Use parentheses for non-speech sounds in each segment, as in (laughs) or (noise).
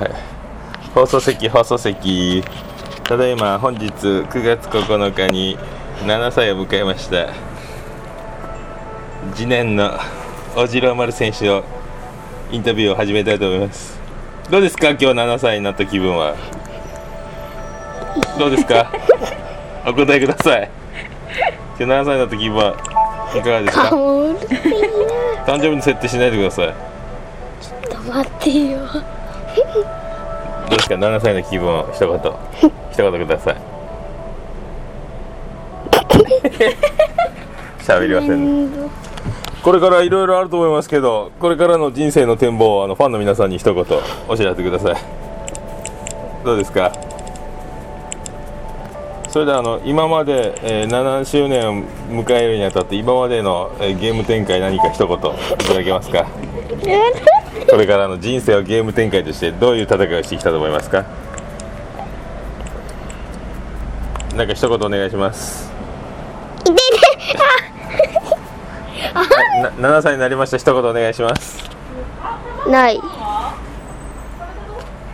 はい。放送席放送席。ただいま本日9月9日に7歳を迎えました次年の小次郎丸選手のインタビューを始めたいと思います。どうですか今日7歳になった気分は？どうですか？(laughs) お答えください。今日7歳になった気分はいかがですか？誕生日に設定しないでください。ちょっと待ってよ。(laughs) どうですか？7歳の気分を一言。(laughs) 一言ください。(laughs) 喋りません、ね、これからいろいろあると思いますけどこれからの人生の展望をあのファンの皆さんに一言お知らせください。どうですか？それであの今まで、えー、7周年を迎えるにあたって今までの、えー、ゲーム展開何か一言いただけますか？これからの人生をゲーム展開としてどういう戦いをしてきたと思いますか？なんか一言お願いします。7歳になりました。一言お願いします。ない。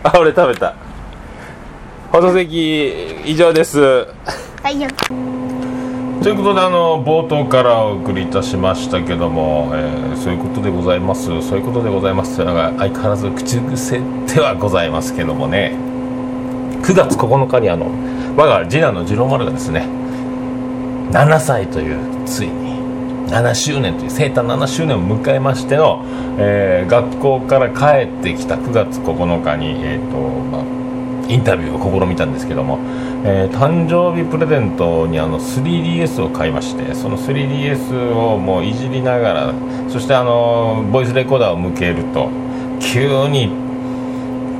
あ俺食べた。放送席以上です。はい。よということであの冒頭からお送りいたしましたけども、えー、そういうことでございます。そういうことでございます。というのが相変わらず口癖ではございますけどもね。9月9日にあの我が次男の次郎丸がですね7歳というついに7周年という生誕7周年を迎えましての、えー、学校から帰ってきた9月9日に、えーとまあ、インタビューを試みたんですけども、えー、誕生日プレゼントにあの 3DS を買いましてその 3DS をもういじりながらそしてあのボイスレコーダーを向けると急に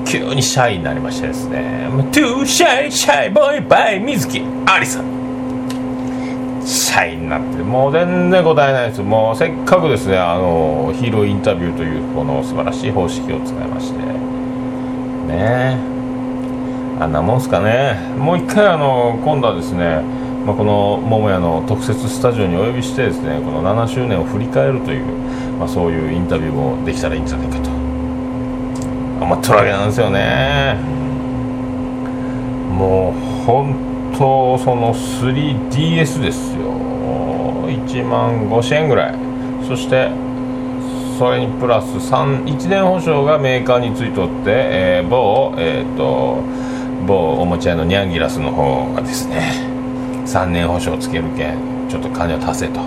急にシャイになりましてですね「 Too shy shy boy by 観月ありさ」シャイになってもう全然答えないです。もうせっかくですねあのヒーローインタビューというこの素晴らしい方式を使いまして。ね。えあんなもんすかね。もう一回あの今度はですね、まあ、この桃屋の特設スタジオにお呼びしてですねこの7周年を振り返るという、まあ、そういうインタビューもできたらいいんじゃないかと。思ってるわけなんですよねもう本当その 3DS ですよ。1万5000円ぐらい。そしてそれにプラス1年保証がメーカーについておって、えー、某、えーと某おもちゃ屋のニャンギラスの方がですね3年保証つけるけんちょっと金を足せと。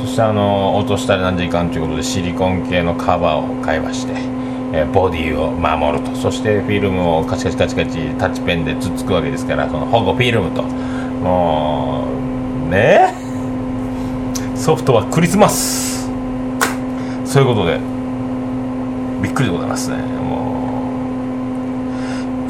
そしてあの落としたらなんじゃいかんということでシリコン系のカバーを買いまして、えボディを守ると。そしてフィルムをカチカチカチカチタッチペンでつっつくわけですからその保護フィルムと。もうね？ソフトはクリスマス。そういうことでびっくりでございますね。もう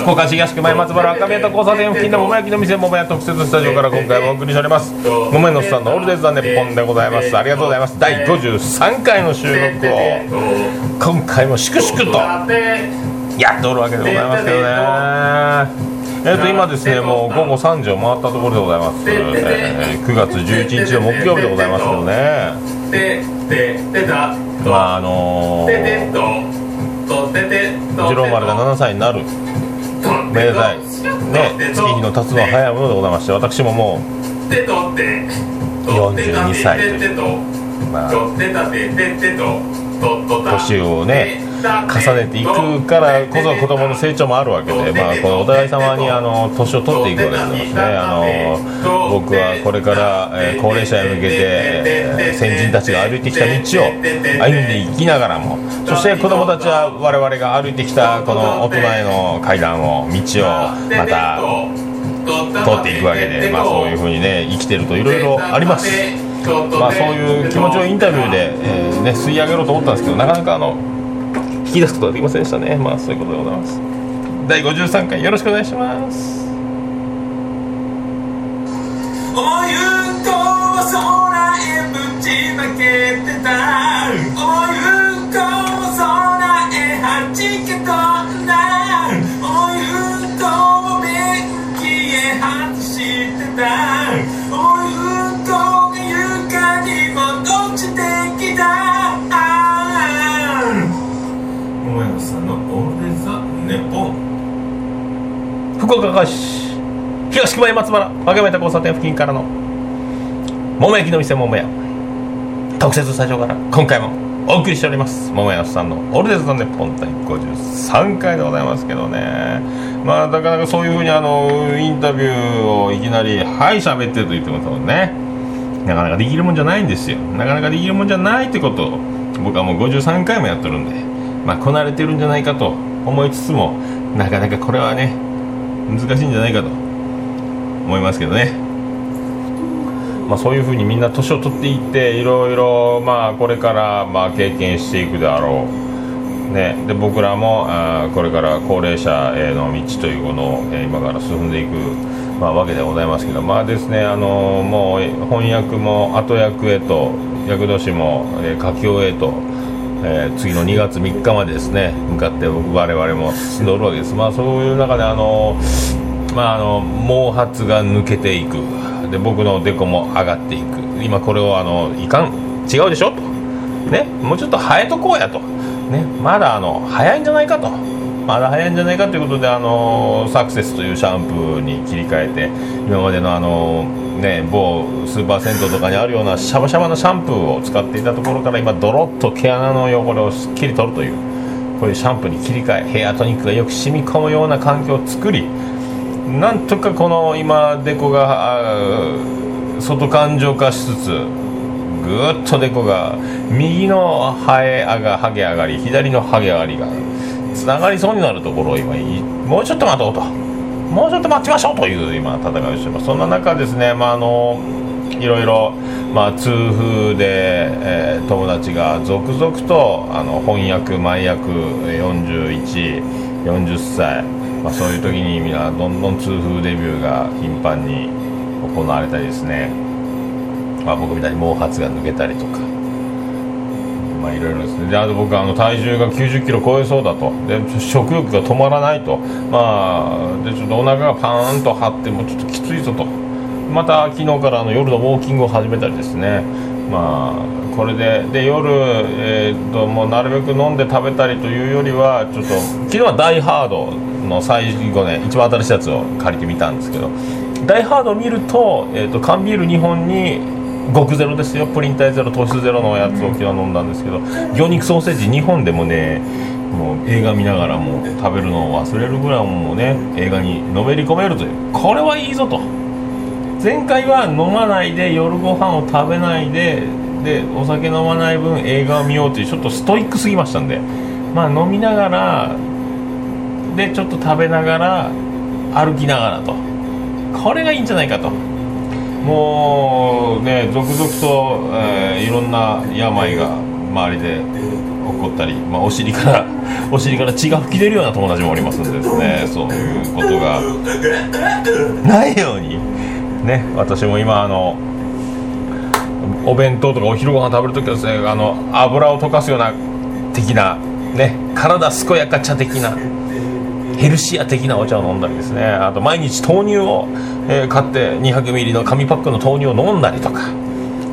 福岡市東区前松原赤宮と交差点付近の桃焼きの店桃屋特設スタジオから今回もお送りしております。桃屋のスタンドオールデイズ・ザ・ネッポンでございます。ありがとうございます。第53回の収録を今回も粛々とやっておるわけでございますけどね。えっ、と今ですねもう午後3時を回ったところでございます、えー9月11日の木曜日でございますけどね。まああのー、次郎丸が7歳になる。めでたいね。月日の経つのは早いものでございまして私ももてとって42歳というまあ年をね重ねていくからこそ子供の成長もあるわけで、まあ、このお互い様にあの年を取っていくわけでございますねあの僕はこれから、え高齢者へ向けて、え先人たちが歩いてきた道を歩んでいきながらもそして子供たちは我々が歩いてきたこの大人への階段を道をまた通っていくわけで、まあ、そういうふうにね生きてるといろいろあります。まあ、そういう気持ちをインタビューで、えーね、吸い上げろうと思ったんですけどなかなかあの聞き出すことはできませんでしたね。まあそういうことでございます。第53回よろしくお願いします。お湯と空へぶちまけてた。福岡市東熊井松原わがめた交差点付近からの桃焼きの店桃屋。特設スタジオから今回もお送りしております。桃屋さんの「オルデズのネポンタイ53回でございますけどね。まあなかなかそういうふうにあのインタビューをいきなり「はい喋ってる」と言っても多分ね。なかなかできるもんじゃないんですよ。なかなかできるもんじゃないってことを僕はもう53回もやってるんでまあこなれてるんじゃないかと思いつつもなかなかこれはね難しいんじゃないかと思いますけどねまあ、そういうふうにみんな年を取っていっていろいろまあこれからまあ経験していくであろう、ね、で僕らもあこれから高齢者への道というものを、え今から進んでいく、まあ、わけでございますけどまあですねあのもう翻訳も後役へと役年も、えー、書き終えと。えー、次の2月3日までですね向かって我々も進んでおるわけです。まあそういう中であのまああの毛髪が抜けていく。で僕のデコも上がっていく。今これをあのいかん違うでしょと。ねもうちょっと生えとこうやと。ねまだあの早いんじゃないかと。まだ早いんじゃないかということであのサクセスというシャンプーに切り替えて今までのあのね某スーパー銭湯とかにあるようなシャバシャバなシャンプーを使っていたところから今ドロッと毛穴の汚れをすっきり取るというこういうシャンプーに切り替えヘアトニックがよく染み込むような環境を作りなんとかこの今デコが外感情化しつつぐーっとデコが右のハエがハゲ上がり左のハゲ上がりがつながりそうになるところを今もうちょっと待とうと。もうちょっと待ちましょうという今戦いをしてます。そんな中ですねまああのいろいろ、まあ、痛風で、えー、友達が続々とあの翻訳前役4140歳まあ、そういう時にみんなどんどん痛風デビューが頻繁に行われたりですね、まあ、僕みたいに毛髪が抜けたりとか、まあ、いろいろですね。であと僕あの体重が9 0キロ超えそうだと。で食欲が止まらないと、まあ、でちょっとお腹がパーンと張ってもうちょっときついぞと。また昨日からあの夜のウォーキングを始めたりですね。まあこれでで夜、えー、ともうなるべく飲んで食べたりというよりはちょっと昨日はダイハードの最後ね一番新しいやつを借りてみたんですけど。ダイハードを見ると,、えーと、缶ビール2本に極ゼロですよ。プリン体ゼロ糖質ゼロのやつを昨日飲んだんですけど魚肉ソーセージ2本でもねもう映画見ながらも食べるのを忘れるぐらいもうね映画にのめり込めるというこれはいいぞと。前回は飲まないで夜ご飯を食べないででお酒飲まない分映画を見ようというちょっとストイックすぎましたんで。まあ飲みながらでちょっと食べながら歩きながらと。これがいいんじゃないかと。もうね続々と、えー、いろんな病が周りで起こったり、まあ、お尻から (laughs) お尻から血が噴き出るような友達もおりますんでですねそういうことが。ないように。ね私も今あのお弁当とかお昼ご飯食べるときはですねあの油を溶かすような的なね体健やか茶的なヘルシア的なお茶を飲んだりですね。あと毎日豆乳を、えー、買って200ミリの紙パックの豆乳を飲んだりとか。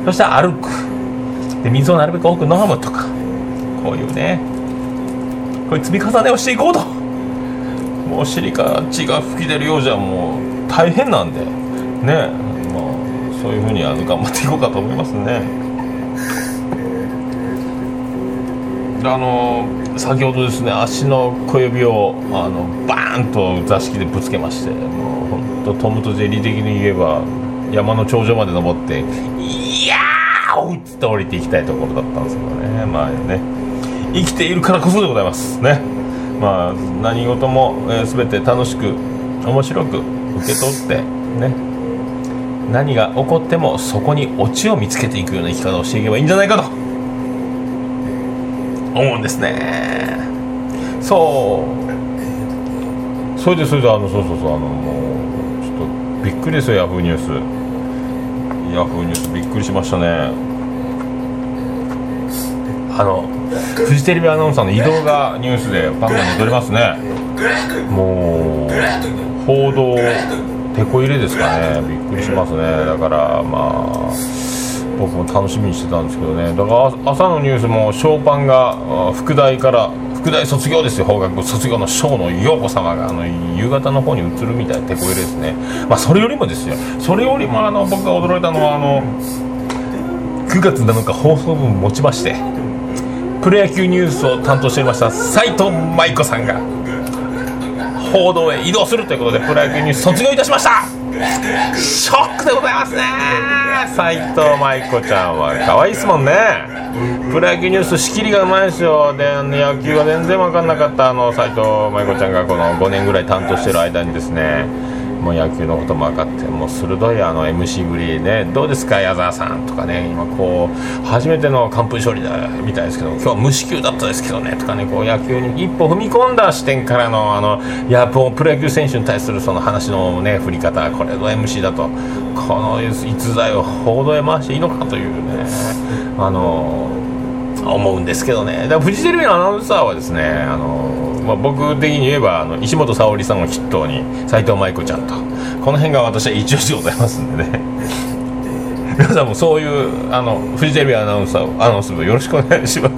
そして歩く。で水をなるべく多く飲むとか。こういうね。こういう積み重ねをしていこうと。もう尻から血が噴き出るようじゃもう大変なんで。ね。まあそういうふうにあの頑張っていこうかと思いますね。あの先ほどですね足の小指をあのバーンと座敷でぶつけましてもう本当トムとジェリー的に言えば山の頂上まで登って「いやー!」っつって降りていきたいところだったんですけどね。まあね。生きているからこそでございます。ね。まあ何事も、えー、全て楽しく面白く受け取ってね。何が起こってもそこにオチを見つけていくような生き方をしていけばいいんじゃないかと。思うんですね。そう。それでそれであのそうそうそうあのもうちょっとびっくりですよヤフーニュース。ヤフーニュースびっくりしましたね。あのフジテレビアナウンサーの移動がニュースでバンバン戻りますね。もう報道てこ入れですかね。びっくりしますね。だからまあ僕も楽しみにしてたんですけどね。だから朝のニュースもショーパンが副題から副大卒業ですよ。法学部卒業の小の陽子様があの夕方の方に移るみたいな手こ入れですね。まあそれよりもですよ。それよりもあの僕が驚いたのはあの9月7日放送分持ちましてプロ野球ニュースを担当していました斉藤舞子さんが報道へ移動するということでプロ野球ニュース卒業いたしました。ショックでございますね。斉藤舞子ちゃんは可愛いですもんね。プロ野球ニュース仕切りがうまいですよ。で野球が全然分かんなかったあの斎藤舞子ちゃんがこの5年ぐらい担当してる間にですね。もう野球のことも分かってもう鋭いあの MC ぶりねどうですか矢沢さんとかね今こう初めての完封勝利だみたいですけど今日は無四球だったですけどねとかねこう野球に一歩踏み込んだ視点からのあのいやプロ野球選手に対するその話のね振り方これぞ MC だとこの逸材を報道へ回していいのかというねあの思うんですけどね。だからフジテレビのアナウンサーはですねあの、まあ、僕的に言えばあの石本沙織さんを筆頭に斉藤舞子ちゃんと。この辺が私は一押しでございますんでね。皆さんもそういうあのフジテレビアナウンサーをアナウンス部よろしくお願いします。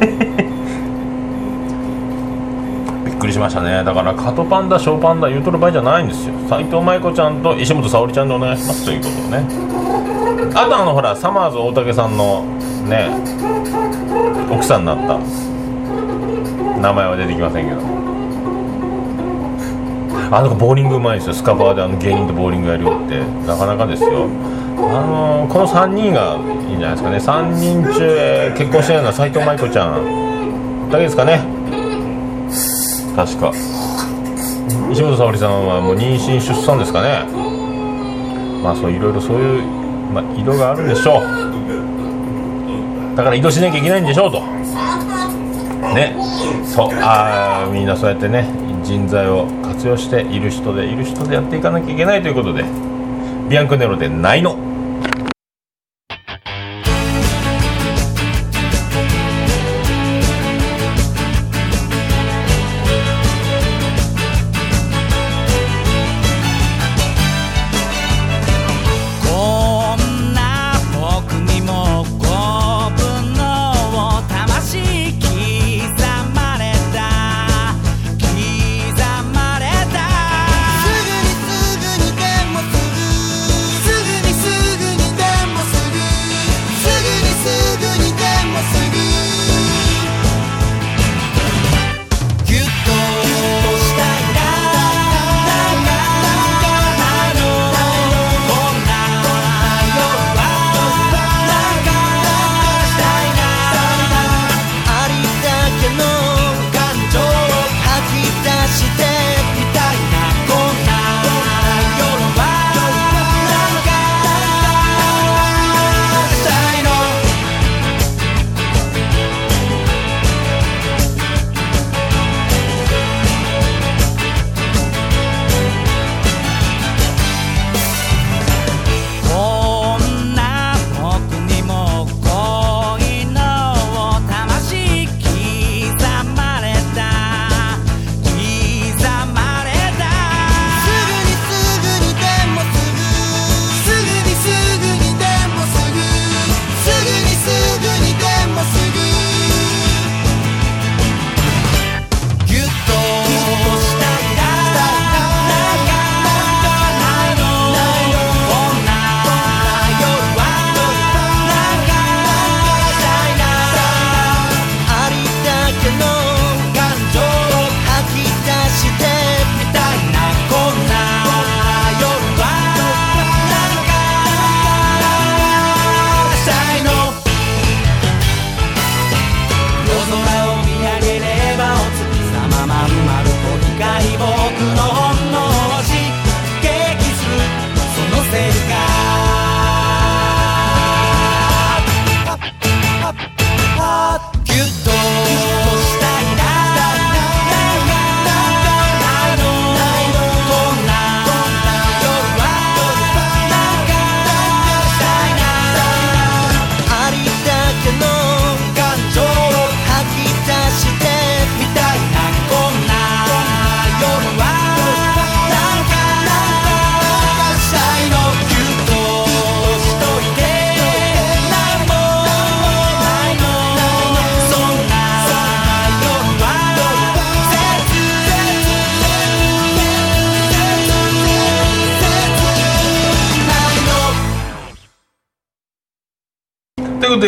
(laughs) びっくりしましたね。だからカトパンダショーパンダ言うとる場合じゃないんですよ。斉藤舞子ちゃんと石本沙織ちゃんでお願いしますということをね。あとあのほらサマーズ大竹さんのね奥さんになった。名前は出てきませんけど。あの子ボーリングうまいんですよ。スカパーであの芸人とボーリングやるよって。なかなかですよ。あのーこの3人がいいんじゃないですかね。3人中、結婚してないのは斉藤舞子ちゃんだけですかね。確か。石本沙織さんはもう妊娠出産ですかね。まあそういろいろそういう、まあ、色があるんでしょう。だから移動しなきゃいけないんでしょうと。ね。そう。あみんなそうやってね人材を活用している人でいる人でやっていかなきゃいけないということでビアンクネロでないの。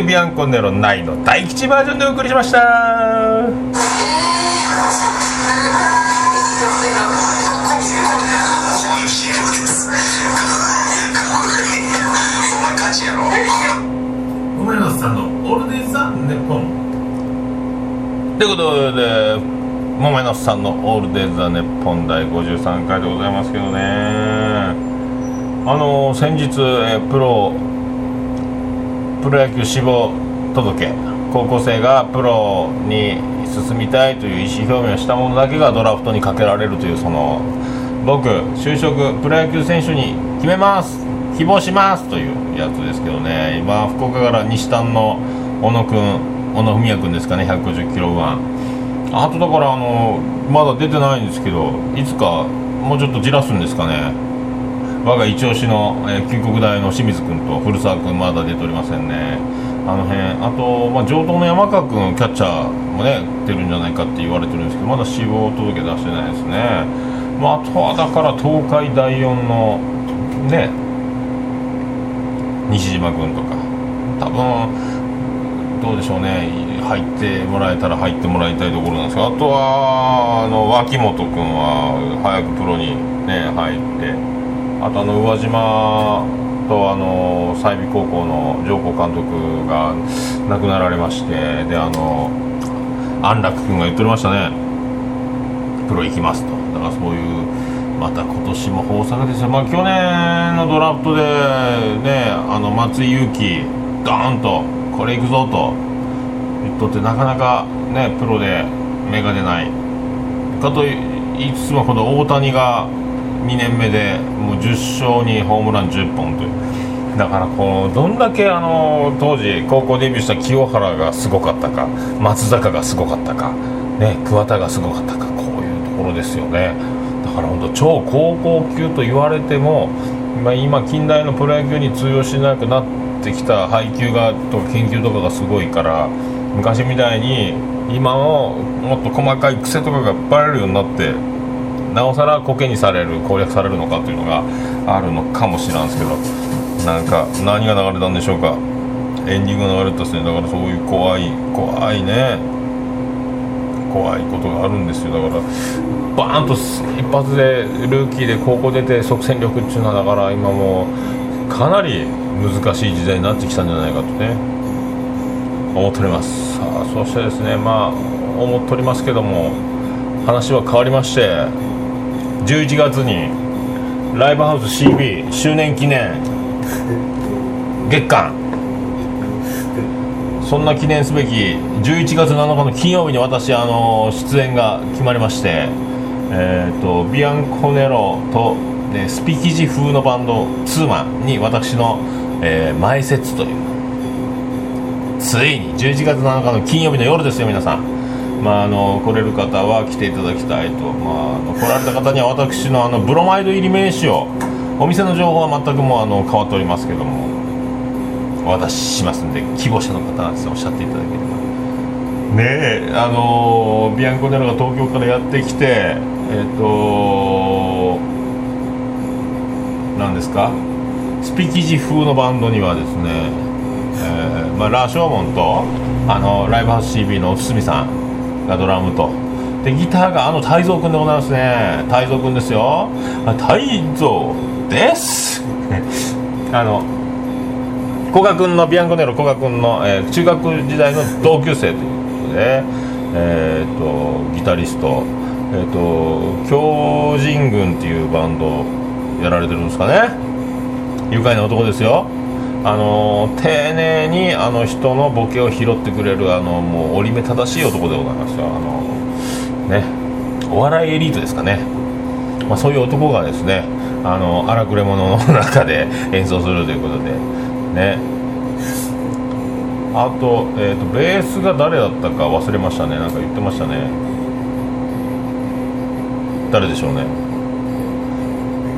ビアンコネロ9の大吉バージョンでお送りしました。梅野さんのオールデイザ・ネポン。ということでもめのさんの「オールデイ・ザ・ネッポン」第53回でございますけどね。あの先日えプロプロ野球志望届高校生がプロに進みたいという意思表明をした者だけがドラフトにかけられるというその僕就職プロ野球選手に決めます。希望しますというやつですけどね。今福岡から西丹の小野君小野文也君ですかね150キロ右腕あとだからあのまだ出てないんですけどいつかもうちょっとじらすんですかね。我が一押しの、えー、旧国大の清水君と古澤君まだ出ておりませんね。あの辺。あと、まあ、上等の山川君キャッチャーもね出るんじゃないかって言われてるんですけどまだ死亡届出してないですね、まあ、あとはだから東海第4のね西島君とか。多分どうでしょうね。入ってもらえたら入ってもらいたいところなんですがあとはあの脇本君は早くプロにね入って。あとあの宇和島とあの済美高校の上皇監督が亡くなられましてであの安楽君が言っておりましたねプロ行きますと。だからそういうまた今年も豊作ですよ、まあ、去年のドラフトでねあの松井裕樹ドーンとこれ行くぞと。言っとってなかなかねプロで芽が出ない。かと言いつつもこの大谷が2年目でもう10勝にホームラン10本という。だからこうどんだけあの当時高校デビューした清原がすごかったか松坂がすごかったか、ね、桑田がすごかったかこういうところですよね。だから本当超高校級と言われても、まあ、今近代のプロ野球に通用しなくなってきた配球がとか研究とかがすごいから昔みたいに今のもっと細かい癖とかがバレるようになってなおさらコケにされる攻略されるのかというのがあるのかもしれないんですけどなんか何が流れたんでしょうか。エンディングが流れたですねだからそういう怖い怖いね。怖いことがあるんですよ。だからバーンと一発でルーキーで高校出て即戦力っていうのはだから今もうかなり難しい時代になってきたんじゃないかとね思っております。さあそしてですねまあ思っておりますけども話は変わりまして11月にライブハウス CB 周年記念。月間。そんな記念すべき11月7日の金曜日に私あの出演が決まりましてえー、とビアンコネロと、ね、スピキジ風のバンドツーマンに私の、えー前説という。ついに11月7日の金曜日の夜ですよ皆さん。まあ、あの来れる方は来ていただきたいと、まあ、来られた方には私のあのブロマイド入り名刺をお店の情報は全くもうあの変わっておりますけどもお渡ししますんで希望者の方はおっしゃっていただければ。ねえ。あのビアンコネロが東京からやってきてえっ、と何ですか？スピキジ風のバンドにはですね、えーまあ、ラー・ショーモンとあのライブハウス CB のお堤さんがドラムと。でギターがあの泰造君でございますね。泰造君ですよ。あ泰造です。(laughs) あの古賀君のビアンコネロ古賀君の、えー中学時代の同級生ということで、えー、とギタリスト、えー、と狂人軍っていうバンドやられてるんですかね。愉快な男ですよ。あの丁寧にあの人のボケを拾ってくれるあのもう折り目正しい男でございますよあのね。お笑いエリートですかね、まあ、そういう男がですねあの荒くれ者の中で演奏するということで。ね。あと,、えー、とベースが誰だったか忘れましたね。なんか言ってましたね。誰でしょうね。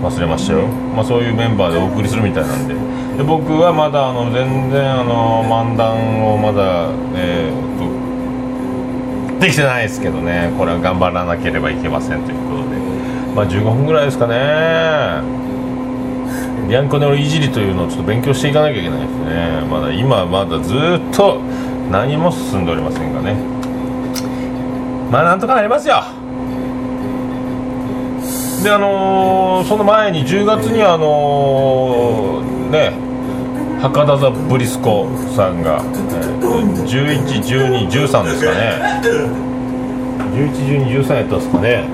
忘れましたよ、まあ、そういうメンバーでお送りするみたいなんで。で僕はまだあの全然あの漫談をまだ、えー、とできてないですけどね。これは頑張らなければいけませんということで。まあ15分ぐらいですかね。ビアンコネロいじりというのをちょっと勉強していかなきゃいけないですね。まだ今まだずっと何も進んでおりませんがね。まあなんとかなりますよ。であのー、その前に10月にあのー、ね博多座ブリスコさんが、えー、111213ですかね。111213やったんですかね。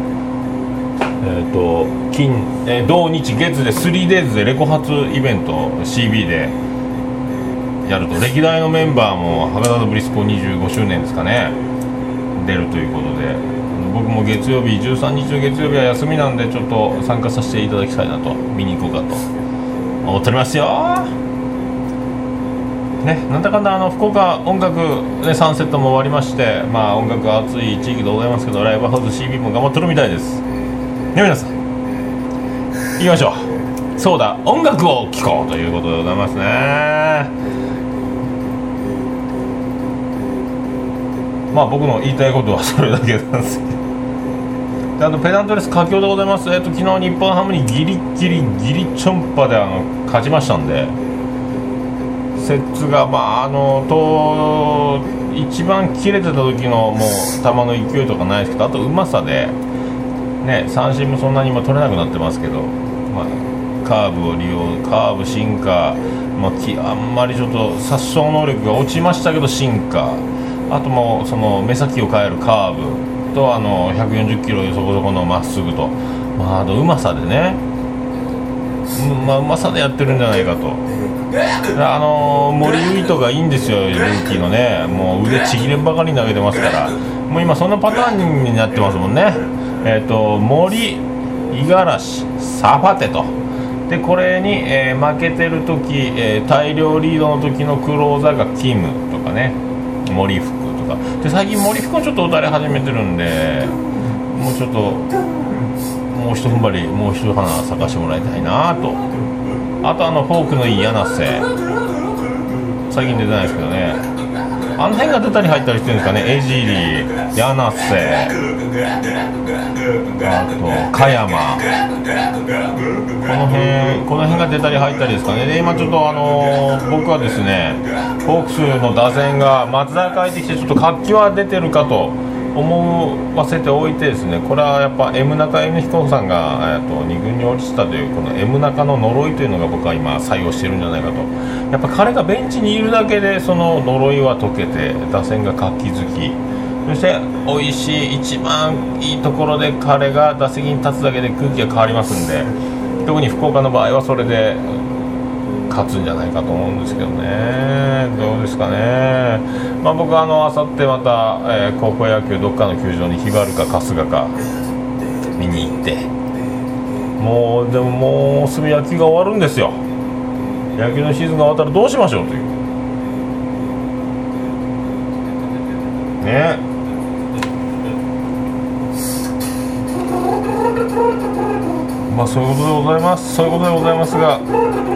えっ、ー、と金、えー、土日月で 3days でレコ発イベント CB でやると歴代のメンバーも博多座ブリスコ25周年ですかね。出るということで。僕も月曜日13日の月曜日は休みなんでちょっと参加させていただきたいなと見に行こうかと思っておりますよ。ね、なんだかんだあの福岡音楽、ね、ンセットも終わりまして、まあ、音楽熱い地域でございますけどライブハウス CB も頑張ってるみたいです。ね皆さん。行きましょう。そうだ。音楽を聴こうということでございますね。まあ僕の言いたいことはそれだけなんですけど。あとペダントレス佳境でございます。えっ、と昨日日本ハムにギリギリギリチョンパであの勝ちましたんで。節が、まあ、あのと一番切れてた時のもう球の勢いとかないですけどあとうまさで、ね、三振もそんなに今取れなくなってますけど、まあ、カーブを利用カーブ、進化、まあ、きあんまりちょっと殺傷能力が落ちましたけど進化。あともその目先を変えるカーブとあの140キロそこそこのまっすぐと、まあ、あとうまさでね、まあ、うまさでやってるんじゃないかと。あの森唯トがいいんですよ、ルーキーのね、もう腕ちぎれんばかりに投げてますから、もう今、そんなパターンになってますもんね、えーと、森、五十嵐、サファテと、でこれに、えー、負けてるとき、えー、大量リードの時のクローザーがキムとかね、森福とか、で最近、森福はちょっと打たれ始めてるんで、もうちょっと、もうひと踏ん張り、もうひと花咲かしてもらいたいなと。あとあのフォークのいい柳瀬最近出てないですけどね。あの辺が出たり入ったりしてるんですかね。エジ江尻柳瀬。あと加山。この辺この辺が出たり入ったりですかね。で今ちょっとあのー、僕はですねホークスの打線が松田が帰ってきてちょっと活気は出てるかと思わせておいてですねこれはやっぱ M 中 M 彦さんが、えー、と2軍に落ちたというこの M 中の呪いというのが僕は今採用してるんじゃないかと。やっぱ彼がベンチにいるだけでその呪いは解けて打線が活気づき。そして美味しい一番いいところで彼が打席に立つだけで空気が変わりますんで特に福岡の場合はそれで勝つんじゃないかと思うんですけどね、どうですかね、まあ、僕はあさってまた、えー、高校野球、どっかの球場に日があるか春日か見に行って、もう、でももうすぐ野球が終わるんですよ、野球のシーズンが終わったらどうしましょうという。ね。まあそういうことでございます。そういうことでございますが。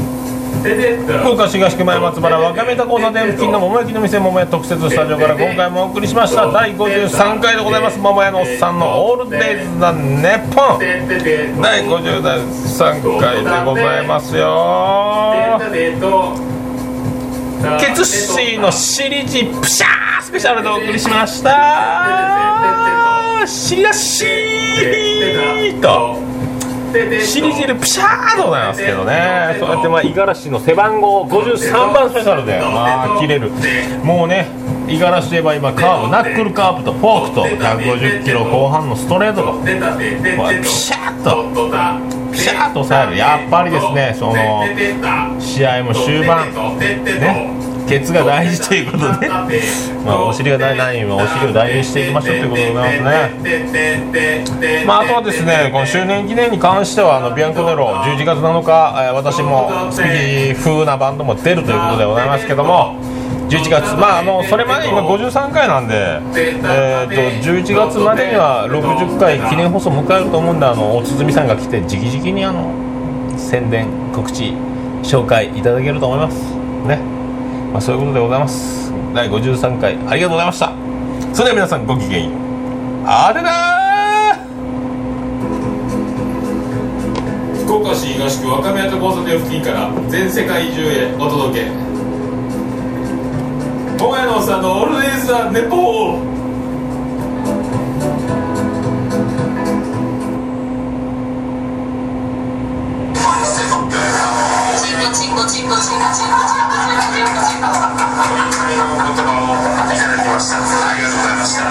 福岡市東区前松原若宮田交差点付近の桃焼きの店桃屋特設スタジオから今回もお送りしました。第53回でございます。桃屋のおっさんのオールデイズ・ザ・ネッポン。第53回でございますよ。ケツシーのシリジプシャースペシャルでお送りしました。シリラシーと。シリ汁プシャーでございますけどねそうやってまあ五十嵐の背番号53番スペシャルでまあ切れるもうね五十嵐といえば今カーブナックルカーブとフォークと150キロ後半のストレートとこうピシャーッとピシャーと抑えるやっぱりですねその試合も終盤ねケツが大事ということで (laughs) まあお尻が大事まあお尻を大事にしていきましょうということでございますね。まああとはですねこの周年記念に関してはあのビアンコネロ11月7日、えー私もスピー風なバンドも出るということでございますけども11月まああのそれまで今53回なんでえー、と11月までには60回記念放送迎えると思うんであのお鼓さんが来て直々にあの宣伝告知紹介いただけると思います。ねまあそういうことでございます。第53回ありがとうございました。それでは皆さんごきげんよう。あれだー。福岡市東区若宮と交差点付近から全世界中へお届け。桃屋のおっさんのオールデイズ・ザ・ネポー。チンコチンコチンコチンコチンコありがとうございました。